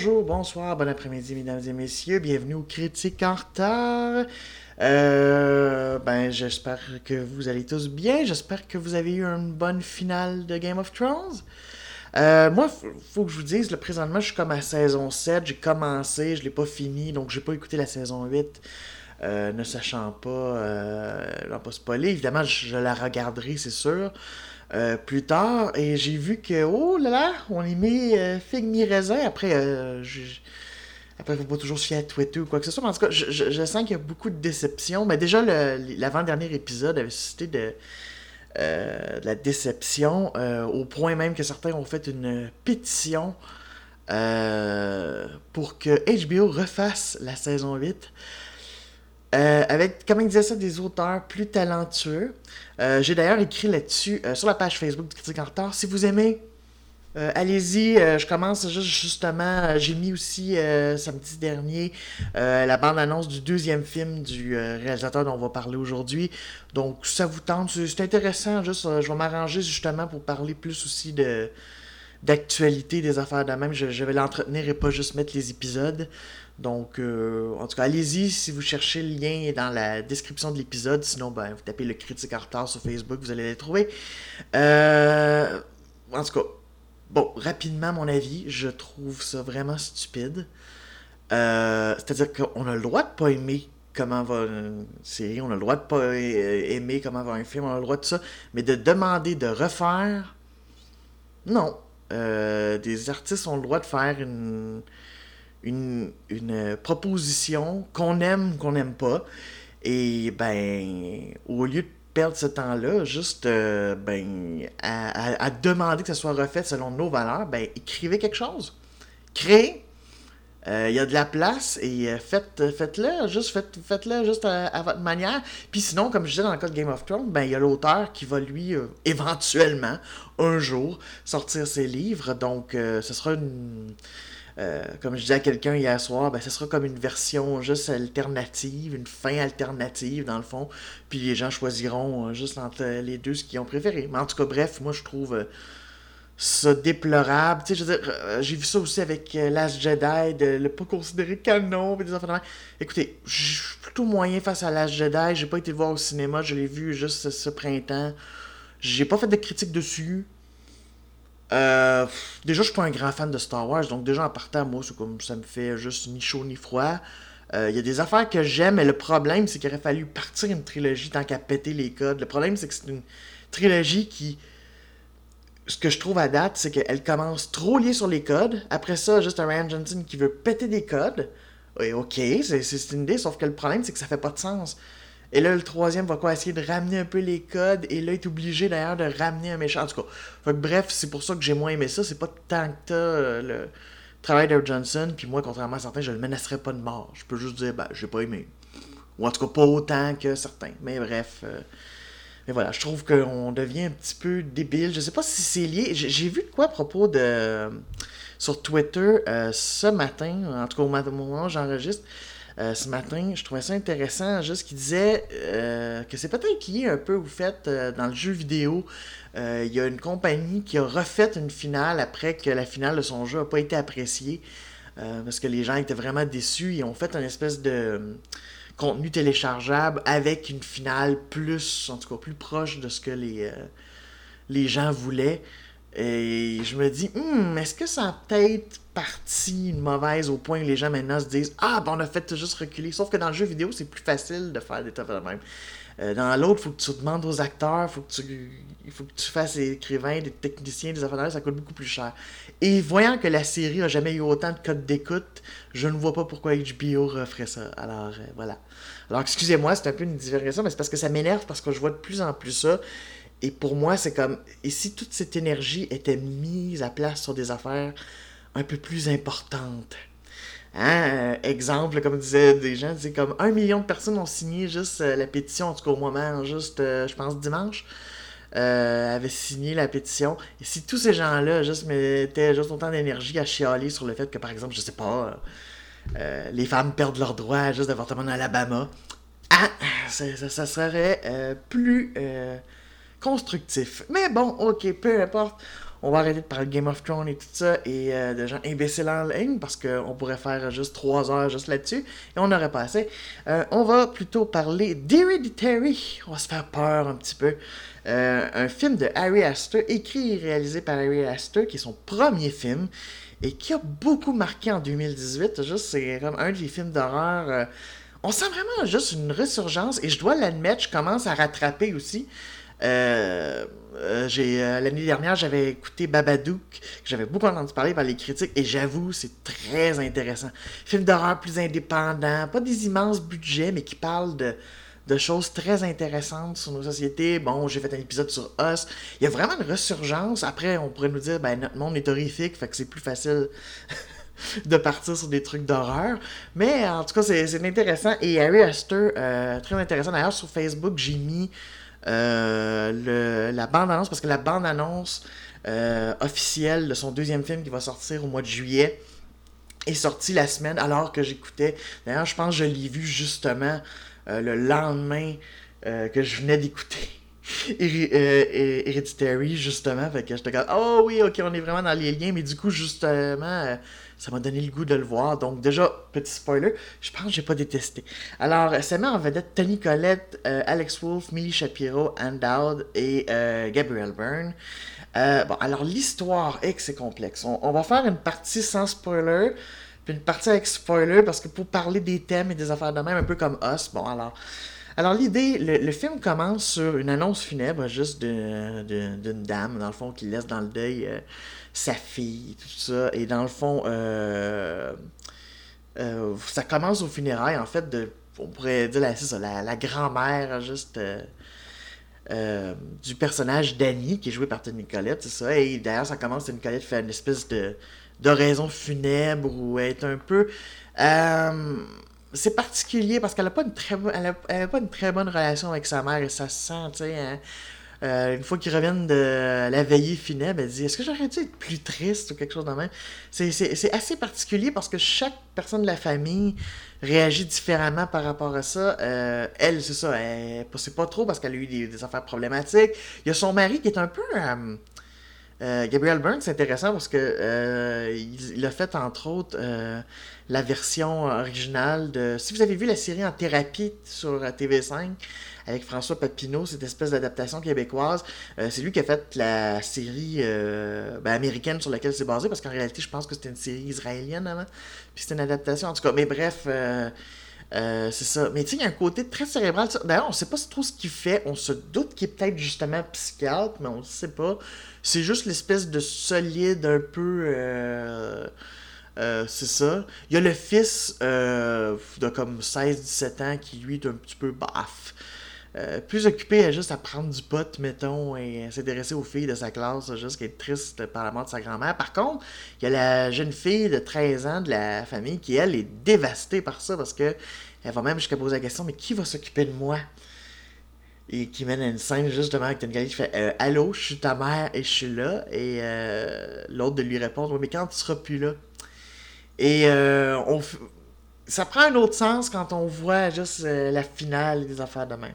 Bonjour, bonsoir, bon après-midi, mesdames et messieurs. Bienvenue au Critique en retard. Euh, ben, j'espère que vous allez tous bien. J'espère que vous avez eu une bonne finale de Game of Thrones. Euh, moi, faut, faut que je vous dise, là, présentement, je suis comme à saison 7. J'ai commencé, je l'ai pas fini, donc j'ai pas écouté la saison 8. euh, ne sachant pas, euh, non, pas spoiler. Évidemment, je la regarderai, c'est sûr. Euh, plus tard, et j'ai vu que, oh là là, on y met euh, figue mi raisin. Après, euh, après, faut pas toujours se fier à Twitter ou quoi que ce soit. Mais en tout cas, je, sens qu'il y a beaucoup de déception. Mais déjà, l'avant-dernier épisode avait suscité de, euh, la déception, euh, au point même que certains ont fait une pétition pour que HBO refasse la saison 8. Euh, avec, comme il disait ça, des auteurs plus talentueux. Euh, J'ai d'ailleurs écrit là-dessus euh, sur la page Facebook du Critique en retard. Si vous aimez, allez-y. je commence juste justement. J'ai mis aussi samedi dernier la bande-annonce du deuxième film du réalisateur dont on va parler aujourd'hui. Donc, ça vous tente, c'est intéressant. Juste, je vais m'arranger justement pour parler plus aussi de d'actualité des affaires de même. Je vais l'entretenir et pas juste mettre les épisodes. Donc, euh, en tout cas, allez-y si vous cherchez le lien est dans la description de l'épisode. Sinon, ben, vous tapez le critique en retard sur Facebook, vous allez les trouver. Euh, en tout cas, bon, rapidement, mon avis, je trouve ça vraiment stupide. Euh, C'est-à-dire qu'on a le droit de pas aimer comment va une série, on a le droit de pas aimer comment va un film, on a le droit de ça, mais de demander de refaire, non. Des artistes ont le droit de faire une, une, une proposition qu'on aime ou qu'on n'aime pas. Et ben, au lieu de perdre ce temps-là, juste euh, ben, à, demander que ça soit refait selon nos valeurs, ben, écrivez quelque chose. Créez. Euh, Il y a de la place et euh, faites, faites-le, juste faites, faites-le juste à, à votre manière. Puis sinon, comme je disais dans le cas de Game of Thrones, ben il y a l'auteur qui va lui euh, éventuellement un jour sortir ses livres. Donc euh, ce sera une euh, comme je disais à quelqu'un hier soir, ben, ce sera comme une version juste alternative, une fin alternative dans le fond. Puis les gens choisiront euh, juste entre les deux ce qu'ils ont préféré. Mais en tout cas, bref, moi je trouve euh, ça déplorable. Tu sais, euh, j'ai vu ça aussi avec euh, Last Jedi, de le pas considérer canon, des même. Écoutez, je suis plutôt moyen face à Last Jedi. J'ai pas été voir au cinéma, je l'ai vu juste ce, ce printemps. J'ai pas fait de critique dessus. Euh, déjà, je suis pas un grand fan de Star Wars, donc déjà en partant, moi, c'est comme ça me fait juste ni chaud ni froid. Euh, Il y a des affaires que j'aime, mais le problème, c'est qu'il aurait fallu partir une trilogie tant qu'à péter les codes. Le problème, c'est que c'est une trilogie qui. Ce que je trouve à date, c'est qu'elle commence trop liée sur les codes. Après ça, juste un Ryan Johnson qui veut péter des codes. Et ok, c'est une idée, sauf que le problème, c'est que ça fait pas de sens. Et là, le troisième va quoi? Essayer de ramener un peu les codes. Et là, il est obligé d'ailleurs de ramener un méchant. En tout cas, fait que bref, c'est pour ça que j'ai moins aimé ça. C'est pas tant que t'as euh, le travail de Johnson. Puis moi, contrairement à certains, je le menacerais pas de mort. Je peux juste dire, ben, j'ai pas aimé. Ou en tout cas, pas autant que certains. Mais bref. euh, mais voilà, je trouve qu'on devient un petit peu débile. Je sais pas si c'est lié. J'ai vu de quoi à propos de. Sur Twitter euh, ce matin, en tout cas au moment où j'enregistre, euh, ce matin, je trouvais ça intéressant, juste qu'il disait euh, que c'est peut-être lié un peu au fait, euh, dans le jeu vidéo, il y a une compagnie qui a refait une finale après que la finale de son jeu n'a pas été appréciée, parce que les gens étaient vraiment déçus, ils ont fait une espèce de contenu téléchargeable avec une finale plus, en tout cas plus proche de ce que les, les gens voulaient. Et je me dis, Hmm, est-ce que ça a peut-être parti une mauvaise au point que les gens maintenant se disent Ah, ben on a fait juste reculer. Sauf que dans le jeu vidéo, c'est plus facile de faire des trucs de même. Euh, dans l'autre, faut que tu demandes aux acteurs, faut que tu, il faut que tu fasses des écrivains, des techniciens, des affaires ça coûte beaucoup plus cher. Et voyant que la série a jamais eu autant de codes d'écoute, je ne vois pas pourquoi HBO referait ça. Alors, euh, voilà. Alors, excusez-moi, c'est un peu une diversion, mais c'est parce que ça m'énerve, parce que je vois de plus en plus ça. Et pour moi, c'est comme. Et si toute cette énergie était mise à place sur des affaires un peu plus importantes? Hein? euh, exemple, comme disaient des gens, c'est comme un million de personnes ont signé juste euh, la pétition, en tout cas au moment, juste, euh, je pense, dimanche, euh, avaient signé la pétition. Et si tous ces gens-là juste mettaient juste autant d'énergie à chialer sur le fait que, par exemple, je sais pas, les femmes perdent leurs droits à juste d'avortement en Alabama, ah, ça, serait plus constructif. Mais bon, ok, peu importe. On va arrêter de parler de Game of Thrones et tout ça et euh, de gens imbéciles en ligne parce qu'on pourrait faire juste trois heures juste là-dessus et on n'aurait pas assez. Euh, on va plutôt parler d'Hereditary. On va se faire peur un petit peu. Euh, un film de Harry Astor, écrit et réalisé par Harry Astor, qui est son premier film et qui a beaucoup marqué en 2018. Juste, c'est comme un des films d'horreur. on sent vraiment juste une résurgence et je dois l'admettre, je commence à rattraper aussi. Euh, euh, euh, l'année dernière, j'avais écouté Babadook, j'avais beaucoup entendu parler par les critiques, et j'avoue, c'est très intéressant. Film d'horreur plus indépendant, pas des immenses budgets, mais qui parle de, choses très intéressantes sur nos sociétés. Bon, j'ai fait un épisode sur Us. Il y a vraiment une resurgence. Après, on pourrait nous dire, ben, notre monde est horrifique, fait que c'est plus facile de partir sur des trucs d'horreur. Mais en tout cas, c'est intéressant. Et Harry Astor, très intéressant. D'ailleurs, sur Facebook, j'ai mis euh, la bande-annonce, parce que la bande-annonce euh, officielle de son deuxième film qui va sortir au mois de juillet est sortie la semaine alors que j'écoutais. D'ailleurs, je pense que je l'ai vu justement euh, le lendemain que je venais d'écouter. Hereditary, justement. Fait que j'étais comme, oh oui, ok, on est vraiment dans les liens, mais du coup, justement, ça m'a donné le goût de le voir. Donc, déjà, petit spoiler, je pense que j'ai pas détesté. Alors, ça met en vedette Tony Collette, euh, Alex Wolf, Millie Shapiro, Anne Dowd et euh, Gabriel Byrne. Euh, bon, alors l'histoire est que c'est complexe. On, va faire une partie sans spoiler, puis une partie avec spoiler, parce que pour parler des thèmes et des affaires de même, un peu comme Us, bon, alors... Alors l'idée, le, film commence sur une annonce funèbre juste d'une dame, dans le fond, qui laisse dans le deuil sa fille, tout ça. Et dans le fond, euh, euh, ça commence au funérailles, en fait, de, on pourrait dire la, la, grand-mère, juste. Euh, du personnage d'Annie qui est joué par Tony Nicolette, c'est ça. Et d'ailleurs, ça commence, Nicolette fait une espèce de d'oraison funèbre ou est un peu. C'est particulier parce qu'elle n'a pas, une très, elle pas une très bonne relation avec sa mère et ça se sent, tu sais. Hein. Euh, une fois qu'ils reviennent de la veillée funèbre, elle dit Est-ce que j'aurais dû être plus triste ou quelque chose de même C'est assez particulier parce que chaque personne de la famille réagit différemment par rapport à ça. Euh, elle, c'est ça, elle c'est pas trop parce qu'elle a eu des, affaires problématiques. Il y a son mari qui est un peu. Euh, Gabriel Byrne, c'est intéressant parce que il, a fait entre autres la version originale de. Si vous avez vu la série en thérapie sur TV5, avec François Papineau, cette espèce d'adaptation québécoise. Euh, c'est lui qui a fait la série euh, ben, américaine sur laquelle c'est basé, parce qu'en réalité, je pense que c'était une série israélienne avant. Puis c'était une adaptation, en tout cas. Mais bref. Euh, c'est ça. Mais tu sais, il y a un côté très cérébral. D'ailleurs, on sait pas trop ce qu'il fait. On se doute qu'il est peut-être justement psychiatre, mais on ne sait pas. C'est juste l'espèce de solide un peu. C'est ça. Il y a le fils de comme 16-17 ans qui lui est un petit peu baf. Euh, plus occupé à juste à prendre du pot, mettons, et à s'intéresser aux filles de sa classe, juste qu'être triste par la mort de sa grand-mère. Par contre, il y a la jeune fille de 13 ans de la famille qui, elle, est dévastée par ça parce que elle va même jusqu'à poser la question Mais qui va s'occuper de moi et qui mène à une scène justement avec une qui fait euh, Allô, je suis ta mère et je suis là. Et euh, l'autre de lui répondre Mais quand tu seras plus là Et on, ça prend un autre sens quand on voit juste euh, la finale des affaires de même.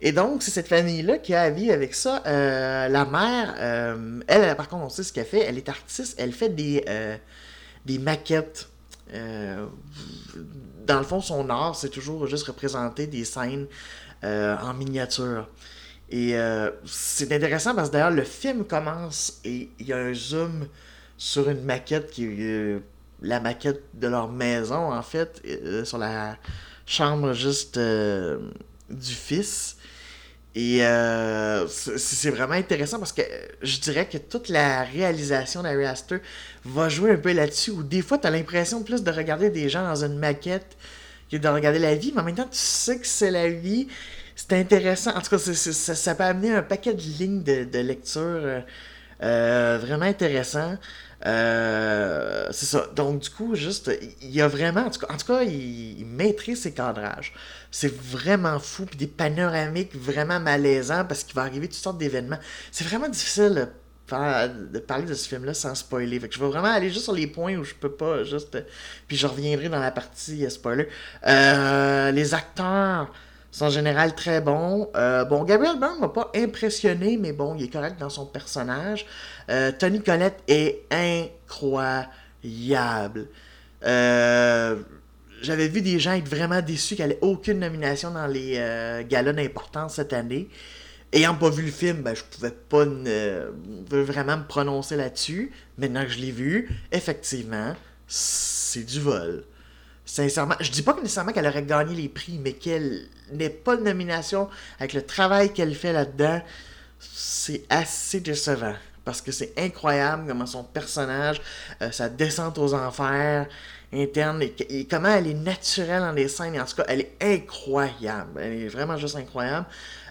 Et donc, c'est cette famille-là qui a à avec ça. Euh, la mère, euh, elle, par contre, on sait ce qu'elle fait. Elle est artiste, elle fait des, des maquettes. dans le fond, son art, c'est toujours juste représenter des scènes en miniature. Et c'est intéressant parce que d'ailleurs, le film commence et il y a un zoom sur une maquette qui la maquette de leur maison, en fait, euh, sur la chambre juste euh, du fils. Et euh, c'est vraiment intéressant parce que je dirais que toute la réalisation d'Harry Astor va jouer un peu là-dessus, où des fois, tu as l'impression plus de regarder des gens dans une maquette que de regarder la vie, mais en même temps, tu sais que c'est la vie. C'est intéressant. En tout cas, ça, peut amener un paquet de lignes de, de lecture vraiment intéressant. Euh, c'est ça. Donc, du coup, juste, il y a vraiment, en tout cas, il, maîtrise ses cadrages. C'est vraiment fou, puis des panoramiques vraiment malaisants parce qu'il va arriver toutes sortes d'événements. C'est vraiment difficile de parler de ce film-là sans spoiler. Fait que je vais vraiment aller juste sur les points où je peux pas juste. Puis je reviendrai dans la partie spoiler. Euh, les acteurs C'est en général très bon. Euh, bon, Gabriel Byrne m'a pas impressionné, mais bon, il est correct dans son personnage. Euh, Tony Collette est incroyable. Euh, j'avais vu des gens être vraiment déçus qu'elle ait aucune nomination dans les galas d'importance cette année. Ayant pas vu le film, ben, je pouvais pas vraiment me prononcer là-dessus. Maintenant que je l'ai vu, effectivement, c'est du vol. Sincèrement, je dis pas nécessairement qu'elle aurait gagné les prix, mais qu'elle n'ait pas de nomination avec le travail qu'elle fait là-dedans, c'est assez décevant. Parce que c'est incroyable comment son personnage, euh, sa descente aux enfers interne, et, comment elle est naturelle dans les scènes. en tout cas, elle est incroyable. Elle est vraiment juste incroyable.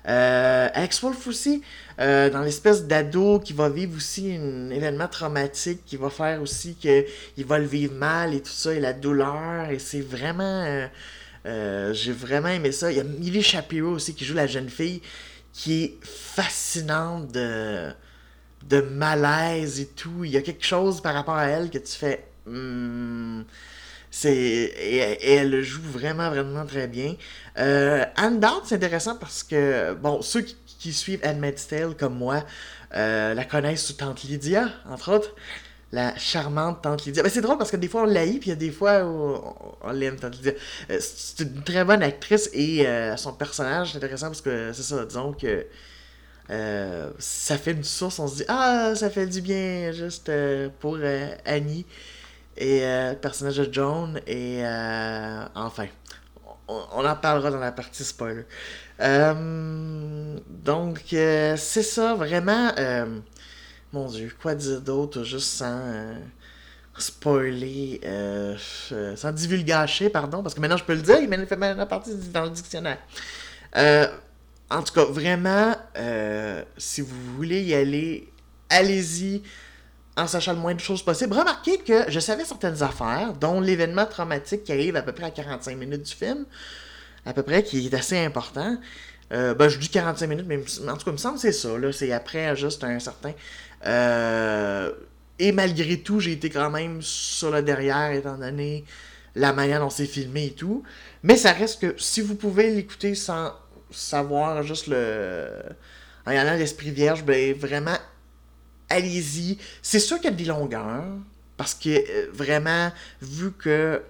Euh, Wolf aussi, euh, dans l'espèce d'ado qui va vivre aussi un événement traumatique, qui va faire aussi qu'il va le vivre mal et tout ça, et la douleur, et c'est vraiment... Euh, euh, j'ai vraiment aimé ça. Il y a Millie Shapiro aussi qui joue la jeune fille, qui est fascinante de, de malaise et tout. Il y a quelque chose par rapport à elle que tu fais... Hmm, c'est et, elle joue vraiment vraiment très bien. Euh, Anne Dowd, c'est intéressant parce que bon ceux qui, suivent Handmaid's Tale comme moi euh, la connaissent sous Tante Lydia entre autres. La charmante Tante Lydia. Ben, c'est drôle parce que des fois on l'haït, puis il y a des fois où on, l'aime, Tante Lydia. Euh, c'est une très bonne actrice et son personnage, c'est intéressant parce que c'est ça, disons que ça fait une source, on se dit Ah, ça fait du bien juste pour Annie et euh, le personnage de Joan et euh, enfin on, en parlera dans la partie spoiler. Euh, donc c'est ça vraiment mon dieu quoi dire d'autre juste sans spoiler sans divulgacher pardon parce que maintenant je peux le dire il fait la partie dans le dictionnaire. En tout cas vraiment si vous voulez y aller allez-y en sachant le moins de choses possible. Remarquez que je savais certaines affaires, dont l'événement traumatique qui arrive à peu près à 45 minutes du film, à peu près, qui est assez important. Euh, ben, je dis 45 minutes, mais en tout cas, il me semble que c'est ça. C'est après juste un certain. Euh, et malgré tout, j'ai été quand même sur le derrière, étant donné la manière dont c'est filmé et tout. Mais ça reste que si vous pouvez l'écouter sans savoir juste le. En y l'esprit vierge, ben vraiment allez-y. C'est sûr qu'il y a des longueurs, parce que euh, vraiment, vu que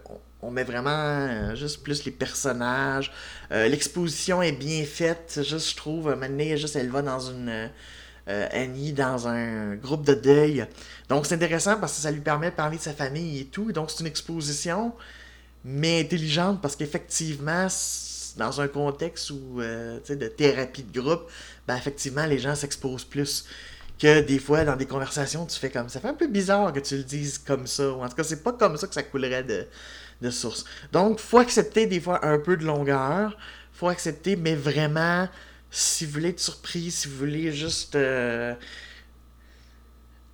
on met vraiment euh, juste plus les personnages, euh, l'exposition est bien faite, juste je trouve, maintenant, juste elle va dans une... Annie dans un groupe de deuil. Donc c'est intéressant parce que ça lui permet de parler de sa famille et tout. Donc c'est une exposition, mais intelligente parce qu'effectivement, dans un contexte où, de thérapie de groupe, ben effectivement, les gens s'exposent plus que des fois, dans des conversations, tu fais comme ça fait un peu bizarre que tu le dises comme ça. En tout cas, c'est pas comme ça que ça coulerait de, de source. Donc, faut accepter des fois un peu de longueur. Faut accepter, mais vraiment, si vous voulez être surpris, si vous voulez juste euh,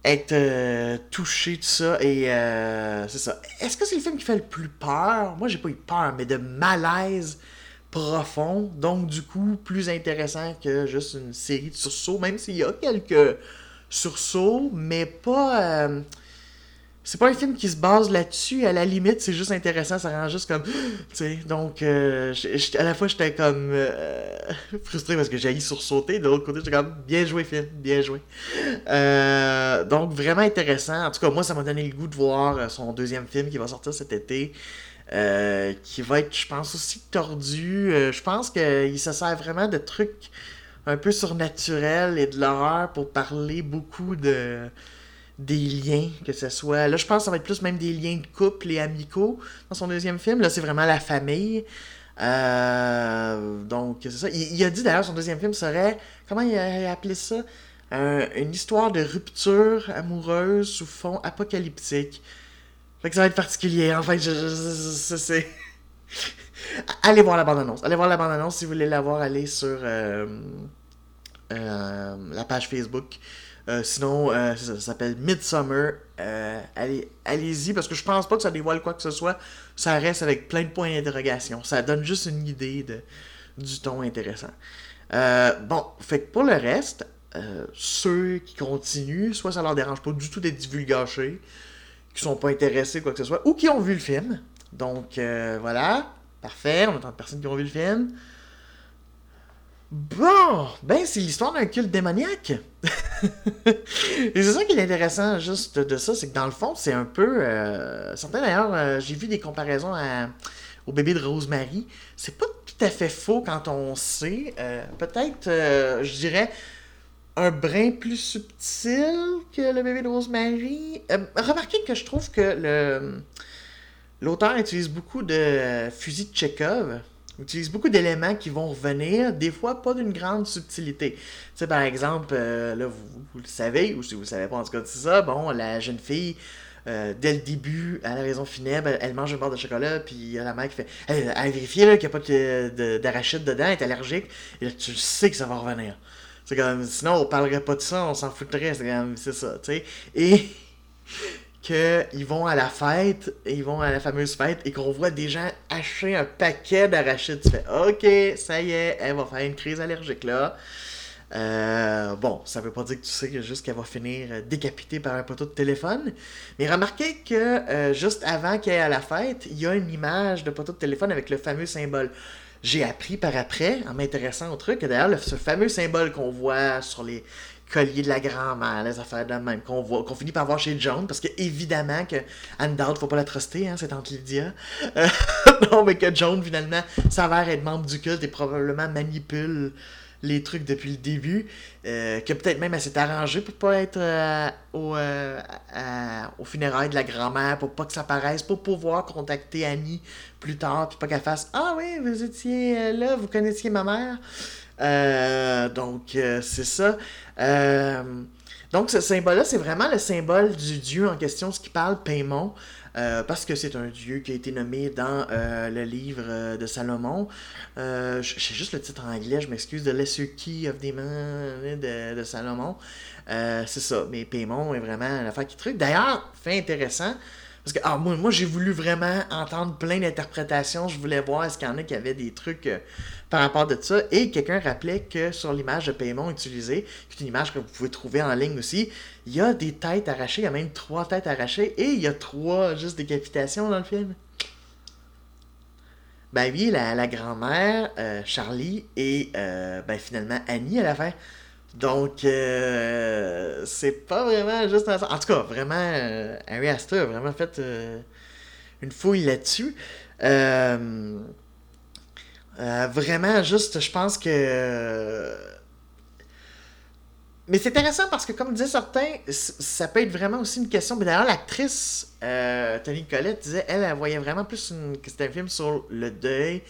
être euh, touché, tout ça, et euh, c'est ça. Est-ce que c'est le film qui fait le plus peur? Moi, j'ai pas eu peur, mais de malaise profond, donc du coup plus intéressant que juste une série de sursauts, même s'il y a quelques sursauts, mais pas... Euh, c'est pas un film qui se base là-dessus, à la limite, c'est juste intéressant, ça rend juste comme... Sais, donc, euh, à la fois, j'étais comme euh, frustré parce que j'ai sursauter, de l'autre côté, j'étais comme, bien joué, film, bien joué. donc, vraiment intéressant. En tout cas, moi, ça m'a donné le goût de voir son deuxième film qui va sortir cet été. Euh, qui va être, je pense, aussi tordu. Euh, je pense qu'il se sert vraiment de trucs un peu surnaturels et de l'horreur pour parler beaucoup de des liens, que ce soit... Là, je pense que ça va être plus même des liens de couple et amicaux dans son deuxième film. Là, c'est vraiment la famille. Euh, donc, c'est ça. Il, a dit d'ailleurs, son deuxième film serait... Comment il a appelé ça? Une histoire de rupture amoureuse sous fond apocalyptique. Fait que ça va être particulier. En fait, je, je, c'est. allez voir la bande-annonce. Allez voir la bande-annonce si vous voulez la voir. Allez sur euh, euh, la page Facebook. Euh, sinon, ça, s'appelle Midsummer. allez, allez-y parce que je pense pas que ça dévoile quoi que ce soit. Ça reste avec plein de points d'interrogation. Ça donne juste une idée de, du ton intéressant. bon, fait que pour le reste, ceux qui continuent, soit ça leur dérange pas du tout d'être divulgachés, qui sont pas intéressés, quoi que ce soit, ou qui ont vu le film. Donc, euh, voilà. Parfait. On a tant de personnes qui ont vu le film. Bon, ben c'est l'histoire d'un culte démoniaque. Et c'est ça qui est intéressant juste de ça, c'est que dans le fond, c'est un peu... Euh, certains d'ailleurs, euh, j'ai vu des comparaisons au bébé de Rosemary. C'est pas tout à fait faux quand on sait. Euh, peut-être, je dirais, un brin plus subtil que le bébé de Rosemary. remarquez que je trouve que le l'auteur utilise beaucoup de fusils de Chekhov utilise beaucoup d'éléments qui vont revenir, des fois pas d'une grande subtilité. Tu sais, par exemple, euh, là, vous, le savez, ou si vous le savez pas, en tout cas, c'est ça, bon, la jeune fille, euh, dès le début, à la maison funèbre, elle, mange une barre de chocolat, puis a la mère qui fait Elle, a vérifié qu'il n'y a pas d'arachide dedans, elle est allergique, et là, tu sais que ça va revenir. C'est comme, sinon, on parlerait pas de ça, on s'en foutrait, c'est comme, c'est ça, tu sais. Et qu'ils vont à la fête, ils vont à la fameuse fête, et qu'on voit des gens acheter un paquet d'arachides. Tu fais OK, ça y est, elle va faire une crise allergique là. Euh, bon, ça veut pas dire que tu sais juste qu'elle va finir décapitée par un poteau de téléphone. Mais remarquez que euh, juste avant qu'elle ait à la fête, il y a une image de poteau de téléphone avec le fameux symbole. J'ai appris par après, en m'intéressant au truc, que d'ailleurs, ce fameux symbole qu'on voit sur les, collier de la grand-mère, les affaires de même, qu'on voit, qu'on finit par voir chez John, parce que évidemment que Anne Dowd, faut pas la truster, hein, c'est tante Lydia. Euh, non, mais que John, finalement, s'avère être membre du culte et probablement manipule les trucs depuis le début, euh, que peut-être même elle s'est arrangée pour pas être euh, au, au funérailles de la grand-mère, pour pas que ça paraisse, pour pouvoir contacter Annie plus tard, puis pas qu'elle fasse Ah oui, vous étiez là, vous connaissiez ma mère. Euh, donc, euh, c'est ça. Euh, donc, ce symbole-là, c'est vraiment le symbole du dieu en question, ce qui parle Paimon. Parce que c'est un dieu qui a été nommé dans le livre de Salomon. Euh, J'ai juste le titre en anglais, je m'excuse, de Lesser Key of Demon de, de Salomon. c'est ça, mais Paimon est vraiment l'affaire qui truc. D'ailleurs, fait intéressant, parce que ah, moi, moi j'ai voulu vraiment entendre plein d'interprétations. Je voulais voir est-ce qu'il y en a qui avaient des trucs euh, par rapport de ça. Et quelqu'un rappelait que sur l'image de paiement utilisée, qui est une image que vous pouvez trouver en ligne aussi, il y a des têtes arrachées. Il y a même trois têtes arrachées. Et il y a trois juste décapitations dans le film. Ben oui, la, la grand-mère, euh, Charlie et euh, ben finalement Annie à la fin. Donc, euh, c'est pas vraiment juste un... En tout cas, vraiment, euh, Harry Astor a vraiment fait euh, une fouille là-dessus. vraiment, juste, je pense que... Mais c'est intéressant parce que, comme disaient certains, ça peut être vraiment aussi une question. Mais d'ailleurs, l'actrice Tony Collette disait, elle, elle voyait vraiment plus que c'était un film sur le deuil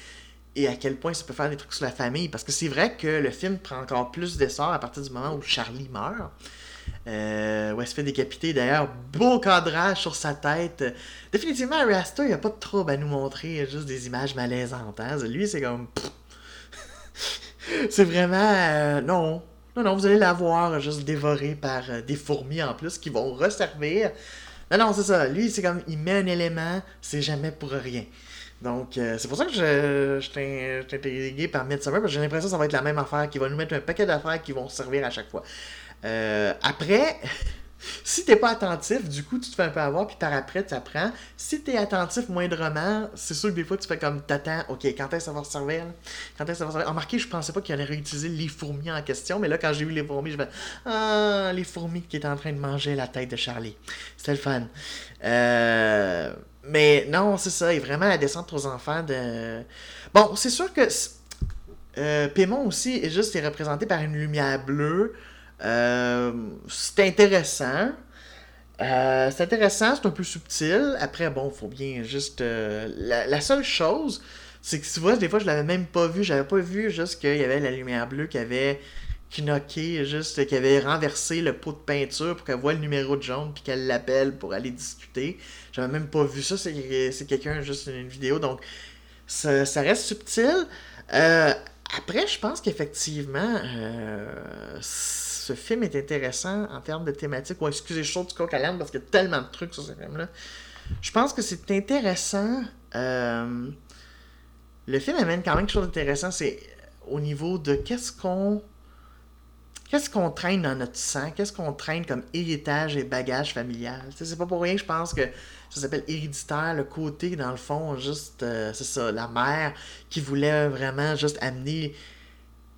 et à quel point ça peut faire des trucs sur la famille. Parce que c'est vrai que le film prend encore plus d'essor à partir du moment où Charlie meurt. Euh, où elle se fait décapiter. D'ailleurs, beau cadrage sur sa tête. Définitivement, Harry il n'y a pas de trouble à nous montrer juste des images malaisantes. Hein. Lui, c'est comme. c'est vraiment. Euh, non. Non, non, vous allez la voir juste dévorée par euh, des fourmis en plus qui vont resservir. Non, non, c'est ça. Lui, c'est comme. Il met un élément, c'est jamais pour rien. Donc, euh, c'est pour ça que je, je intrigué par Midsummer, parce que j'ai l'impression que ça va être la même affaire, qui va nous mettre un paquet d'affaires qui vont servir à chaque fois. Euh, après, si t'es pas attentif, du coup, tu te fais un peu avoir, puis par après, tu apprends. Si t'es attentif moindrement, c'est sûr que des fois, tu fais comme t'attends, ok, quand est-ce ça va servir? Quand est-ce ça va servir? Remarquez, je pensais pas qu'il allait réutiliser les fourmis en question, mais là, quand j'ai vu les fourmis, je fais Ah, les fourmis qui étaient en train de manger la tête de Charlie. C'était le fun. Euh. Mais non, c'est ça. Et vraiment la descente aux enfants de. Bon, c'est sûr que euh, Pémon aussi est juste est représenté par une lumière bleue. Euh, c'est intéressant. Euh, c'est intéressant, c'est un peu subtil. Après, bon, faut bien juste. Euh, la, seule chose, c'est que tu vois, des fois, je l'avais même pas vu. J'avais pas vu juste qu'il y avait la lumière bleue qui avait knocké, juste qui avait renversé le pot de peinture pour qu'elle voit le numéro de jaune puis qu'elle l'appelle pour aller discuter. J'avais même pas vu ça, c'est quelqu'un, juste une vidéo, donc ça, reste subtil. Euh, après, je pense qu'effectivement, euh, ce film est intéressant en termes de thématique. Ou excusez, je du coq à parce qu'il y a tellement de trucs sur ce film-là. Je pense que c'est intéressant. Euh, le film amène quand même quelque chose d'intéressant. C'est au niveau de qu'est-ce qu'on qu'est-ce qu'on traîne dans notre sang, qu'est-ce qu'on traîne comme héritage et bagage familial? C'est pas pour rien je pense que ça s'appelle héréditaire, le côté, dans le fond, juste, euh, c'est ça, la mère qui voulait vraiment juste amener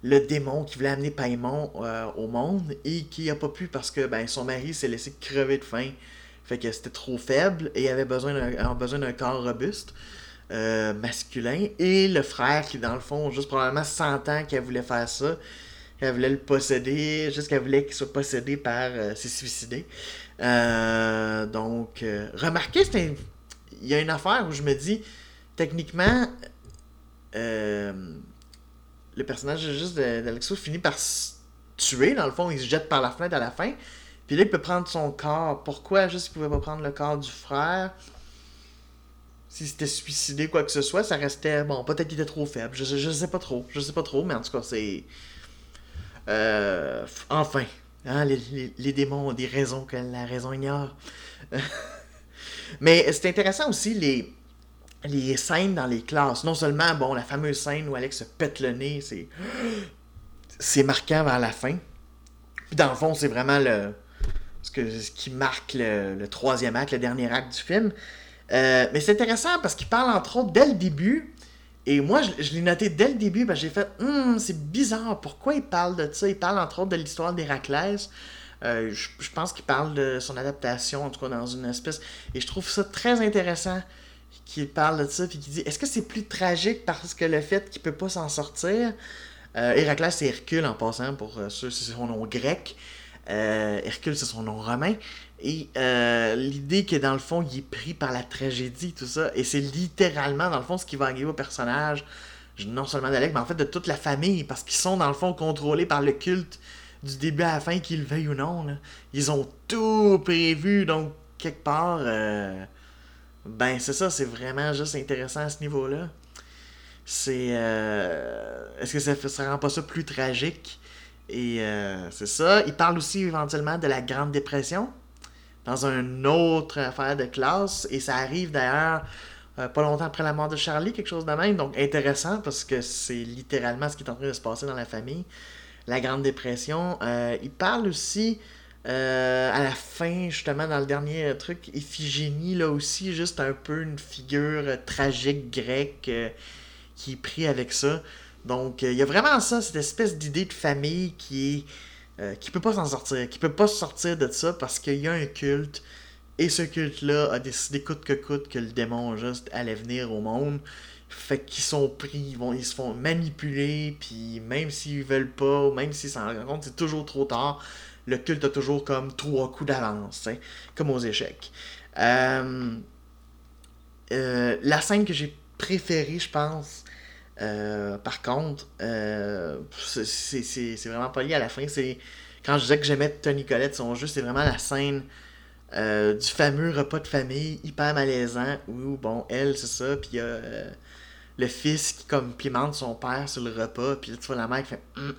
le démon qui voulait amener Paimon euh, au monde et qui a pas pu parce que ben, son mari s'est laissé crever de faim. Fait que c'était trop faible et avait besoin d'un, besoin d'un corps robuste, euh, masculin. Et le frère qui, dans le fond, juste probablement 100 ans qu'elle voulait faire ça. Elle voulait le posséder, qu'elle voulait qu'il soit possédé par euh, ses suicidés. donc, remarquez, il y a une affaire où je me dis, techniquement, le personnage juste d'Alexo finit par se tuer, dans le fond, il se jette par la fenêtre à la fin. Puis là, il peut prendre son corps. Pourquoi? Juste qu'il pouvait pas prendre le corps du frère S'il s'était suicidé, quoi que ce soit, ça restait. Bon, peut-être qu'il était trop faible. Je, je sais pas trop. Je sais pas trop, mais en tout cas, c'est. Euh, enfin. Hein, les, démons ont des raisons que la raison ignore. mais c'est intéressant aussi les les scènes dans les classes. Non seulement, bon, la fameuse scène où Alex se pète le nez, c'est. C'est marquant vers la fin. Puis dans le fond, c'est vraiment le. Ce qui marque le, troisième acte, le dernier acte du film. Euh, mais c'est intéressant parce qu'il parle entre autres dès le début. Et moi, je, l'ai noté dès le début, que j'ai fait hum, c'est bizarre, pourquoi il parle de ça? Il parle entre autres de l'histoire d'Héraclès. Euh, je, pense qu'il parle de son adaptation, en tout cas dans une espèce. Et je trouve ça très intéressant qui parle de ça, puis qui dit est-ce que c'est plus tragique parce que le fait qu'il peut pas s'en sortir? Euh, Héraclès, c'est Hercule en passant, pour euh, ceux, c'est son nom grec. Hercule, c'est son nom romain. Et euh, l'idée que dans le fond, il est pris par la tragédie, tout ça. Et c'est littéralement, dans le fond, ce qui va arriver au personnage, non seulement d'Alec, mais en fait de toute la famille, parce qu'ils sont, dans le fond, contrôlés par le culte du début à la fin, qu'ils le veuillent ou non. Ils ont tout prévu, donc, quelque part. Ben, c'est ça, c'est vraiment juste intéressant à ce niveau-là. C'est. Euh, est-ce que ça, ça rend pas ça plus tragique? Et euh, c'est ça. Il parle aussi éventuellement de la Grande Dépression dans une autre affaire de classe. Et ça arrive d'ailleurs euh, pas longtemps après la mort de Charlie, quelque chose de même. Donc intéressant parce que c'est littéralement ce qui est en train de se passer dans la famille. La Grande Dépression. il parle aussi euh, à la fin, justement, dans le dernier truc, Iphigénie, là aussi, juste un peu une figure tragique grecque euh, qui est pris avec ça. Donc, euh, il y a vraiment ça, cette espèce d'idée de famille qui est. qui peut pas s'en sortir, qui peut pas sortir de ça parce qu'il y a un culte. Et ce culte-là a décidé coûte que coûte que le démon juste allait venir au monde. Fait qu'ils sont pris, ils, vont, ils se font manipuler, puis même s'ils veulent pas, même s'ils s'en rendent compte, c'est toujours trop tard le culte a toujours comme trois coups d'avance, comme aux échecs. Euh, euh, la scène que j'ai préférée, je pense, euh, par contre, c'est vraiment pas lié à la fin. C'est quand je disais que j'aimais Tony Colette, son jeu, c'est vraiment la scène du fameux repas de famille hyper malaisant où, bon, elle, c'est ça, puis il y a le fils qui comme son père sur le repas, puis là, tu vois la mère qui fait. Hum,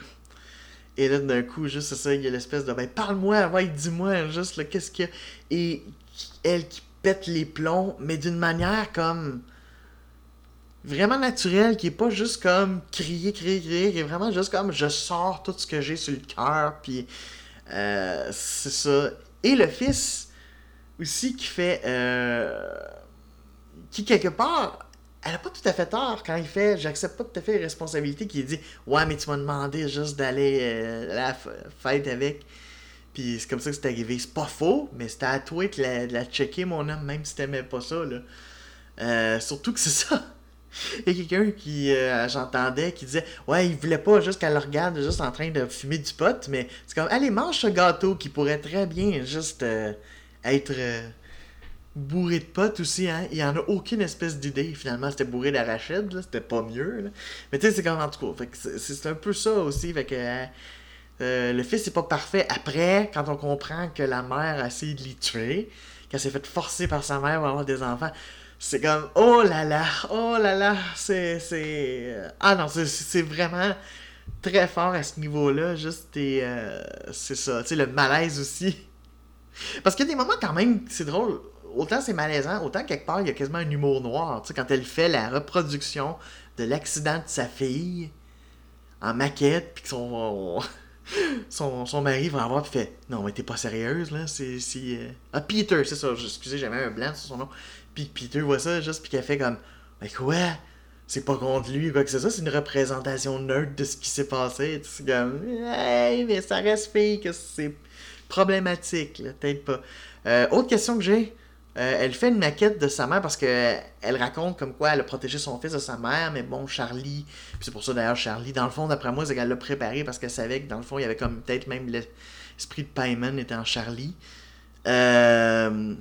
et là, d'un coup, juste c'est ça, il y a l'espèce de ben parle-moi, ouais, dis-moi, juste qu'est-ce qu'il y a? Et elle qui pète les plombs, mais d'une manière comme vraiment naturelle, qui est pas juste comme crier, crier, crier, qui est vraiment juste comme je sors tout ce que j'ai sur le cœur, puis euh, c'est ça. Et le fils aussi qui fait. Euh, qui quelque part elle a pas tout à fait tort quand il fait j'accepte pas tout à fait les responsabilités qui dit ouais mais tu m'as demandé juste d'aller euh, à la fête avec puis c'est comme ça que c'est arrivé c'est pas faux mais c'était à toi de la, checker mon homme même si t'aimais pas ça là euh, surtout que c'est ça il y a quelqu'un qui euh, j'entendais qui disait ouais il voulait pas juste qu'elle le regarde juste en train de fumer du pot mais c'est comme allez mange ce gâteau qui pourrait très bien juste être bourré de potes aussi, hein. Il y en a aucune espèce d'idée. Finalement, c'était bourré d'arachide. C'était pas mieux, là. Mais tu sais, c'est comme en tout cas. c'est un peu ça aussi. Fait que. Euh, euh, le fils c'est pas parfait. Après, quand on comprend que la mère a essayé de qu'elle s'est fait forcer par sa mère pour avoir des enfants, c'est comme oh là là, oh là là, c'est. Euh, ah non, c'est vraiment très fort à ce niveau-là. Juste, et, c'est ça. Tu sais, le malaise aussi. Parce qu'il y a des moments quand même, c'est drôle, autant c'est malaisant, autant quelque part, il y a quasiment un humour noir. Tu sais, quand elle fait la reproduction de l'accident de sa fille en maquette, puis que son, son, mari va avoir, puis fait Non, mais t'es pas sérieuse, là. C'est. Euh... Ah, Peter, c'est ça. Excusez, j'avais un blanc sur son nom. Puis Peter voit ça, juste, puis qu'elle fait comme Mais quoi? C'est pas contre lui, quoi que c'est ça, c'est une représentation neutre de ce qui s'est passé. C'est comme, hey, mais ça reste fille que c'est problématique, peut-être pas. Euh, autre question que j'ai. Euh, elle fait une maquette de sa mère parce que elle raconte comme quoi elle a protégé son fils de sa mère, mais bon, Charlie, c'est pour ça d'ailleurs Charlie, dans le fond, d'après moi, c'est qu'elle l'a préparé parce qu'elle savait que dans le fond, il y avait comme peut-être même l'esprit de Payman était en Charlie. Euh,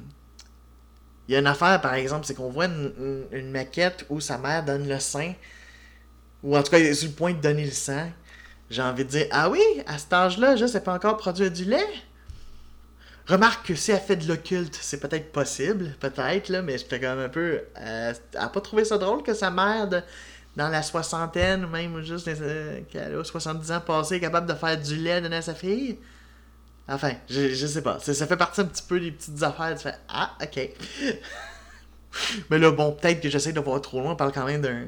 il y a une affaire, par exemple, c'est qu'on voit une, maquette où sa mère donne le sein, ou en tout cas, il est sur le point de donner le sang. J'ai envie de dire, ah oui, à cet âge-là, je sais pas encore produire du lait. Remarque que si elle fait de l'occulte, c'est peut-être possible, peut-être, là, mais j'étais quand même un peu. Euh, elle n'a pas trouvé ça drôle que sa mère, dans la soixantaine, ou même juste euh, qu'elle a 70 ans passés, capable de faire du lait donner à sa fille? Enfin, je, je sais pas. Ça, fait partie un petit peu des petites affaires. Tu fais Ah, ok. mais là, bon, peut-être que j'essaie de voir trop loin. On parle quand même d'un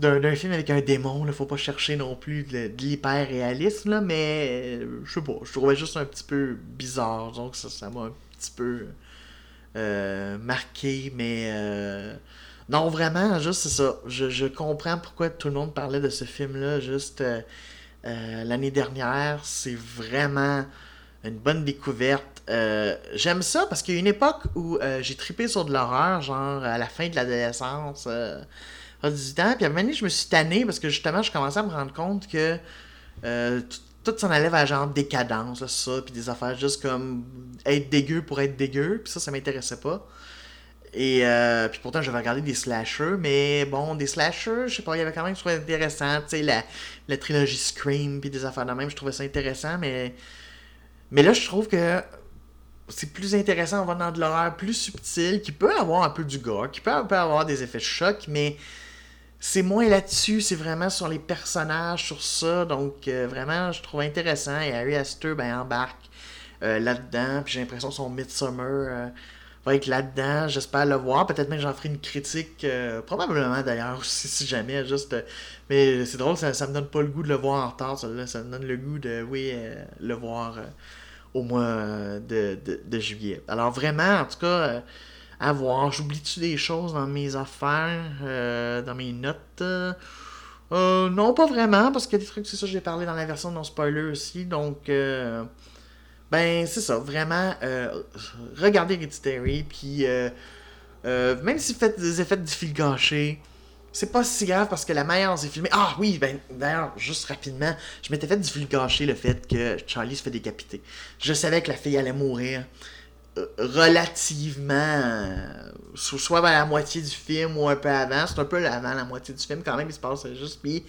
d'un film avec un démon, là, faut pas chercher non plus de, l'hyper-réalisme, là, mais je sais pas, je trouvais juste un petit peu bizarre, donc ça m'a un petit peu euh, marqué, mais euh, non, vraiment, juste c'est ça, je, comprends pourquoi tout le monde parlait de ce film-là, juste euh, l'année dernière, c'est vraiment une bonne découverte. J'aime ça parce qu'il y a une époque où j'ai tripé sur de l'horreur, genre à la fin de l'adolescence à 18 ans. Puis à un moment donné, je me suis tanné parce que justement, je commençais à me rendre compte que euh, tout s'en allait vers genre décadence, ça, puis des affaires juste comme être dégueu pour être dégueu. Puis ça, ça m'intéressait pas. Et euh, puis pourtant, j'avais regardé des slashers, mais bon, des slashers, je sais pas, il y avait quand même soit intéressant, tu sais, la, la trilogie Scream, puis des affaires de même, je trouvais ça intéressant, mais. Mais là, je trouve que c'est plus intéressant, on va dans de l'horreur plus subtil, qui peut avoir un peu du gore, qui peut, peut avoir des effets de choc, mais c'est moins là-dessus, c'est vraiment sur les personnages, sur ça. Donc, euh, vraiment, je trouve intéressant. Et Harry Astor ben, embarque euh, là-dedans. Puis j'ai l'impression que son Midsummer euh, va être là-dedans. J'espère le voir. Peut-être même j'en ferai une critique. probablement d'ailleurs aussi, si jamais. Juste, mais c'est drôle, ça, ça me donne pas le goût de le voir en retard. Ça, ça me donne le goût de, oui, le voir au mois de, de, juillet. Alors, vraiment, en tout cas à. J'oublie-tu des choses dans mes affaires, euh, dans mes notes? Euh, Non, pas vraiment, parce a des trucs, c'est ça, j'ai parlé dans la version non spoiler aussi. Donc, euh, ben, c'est ça, vraiment, regardez Hereditary, puis même si vous faites des effets de fil gâché, c'est pas si grave parce que la manière s'est filmé. Ah oui, ben d'ailleurs, juste rapidement, je m'étais fait du fil gâché le fait que Charlie se fait décapiter. Je savais que la fille allait mourir relativement soit vers la moitié du film ou un peu avant. C'est un peu avant la moitié du film quand même il se passe juste puis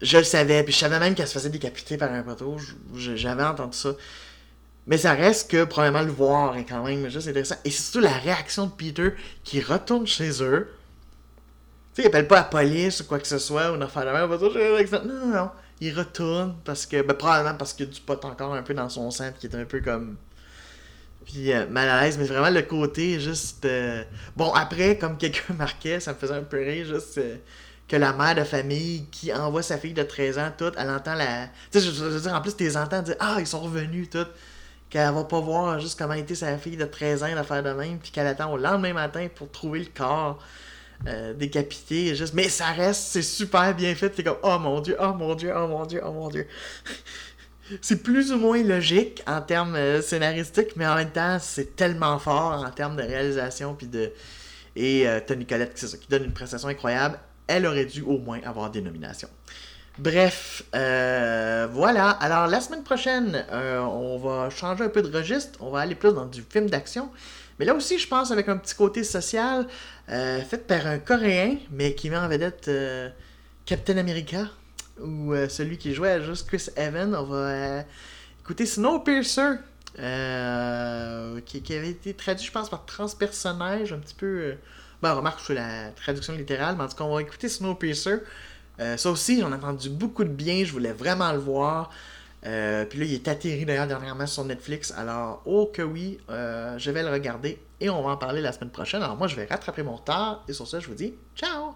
je le savais puis je savais même qu'elle se faisait décapiter par un poteau j'avais entendu ça. Mais ça reste que probablement le voir est quand même juste intéressant. Et c'est surtout la réaction de Peter qui retourne chez eux. Tu sais il appelle pas la police ou quoi que ce soit ou une affaire de même. Non non non. Il retourne parce que ben, probablement parce qu'il y a du pot encore un peu dans son sang qui est un peu comme puis euh, mal à l'aise, mais vraiment le côté juste. Euh, bon, après, comme quelqu'un marquait, ça me faisait un peu rire, juste euh, que la mère de famille qui envoie sa fille de 13 ans, toute, elle entend la. Tu sais, je, veux dire, en plus, tes entends dire Ah, ils sont revenus, tout. Qu'elle va pas voir juste comment était sa fille de 13 ans d'affaire de même, puis qu'elle attend au lendemain matin pour trouver le corps. décapité juste mais ça reste c'est super bien fait t'es comme oh mon dieu oh mon dieu oh mon dieu oh mon dieu c'est plus ou moins logique en termes euh, scénaristiques, mais en même temps, c'est tellement fort en termes de réalisation. Puis de... Et euh, Tony Collette, c'est ça, qui donne une prestation incroyable. Elle aurait dû au moins avoir des nominations. Bref, euh, voilà. Alors, la semaine prochaine, on va changer un peu de registre. On va aller plus dans du film d'action. Mais là aussi, je pense avec un petit côté social, fait par un Coréen, mais qui met en vedette Captain America ou euh, celui qui jouait juste Chris Evans. On va euh, écouter Snowpiercer, euh, qui, qui, avait été traduit, je pense, par transpersonnage, un petit peu. ben, remarque, sur la traduction littérale, mais en tout cas, on va écouter Snowpiercer. ça aussi, j'en ai entendu beaucoup de bien, je voulais vraiment le voir. puis là, il est atterri d'ailleurs dernièrement sur Netflix. Alors, oh que oui, je vais le regarder et on va en parler la semaine prochaine. Alors, moi, je vais rattraper mon retard. Et sur ça, je vous dis ciao!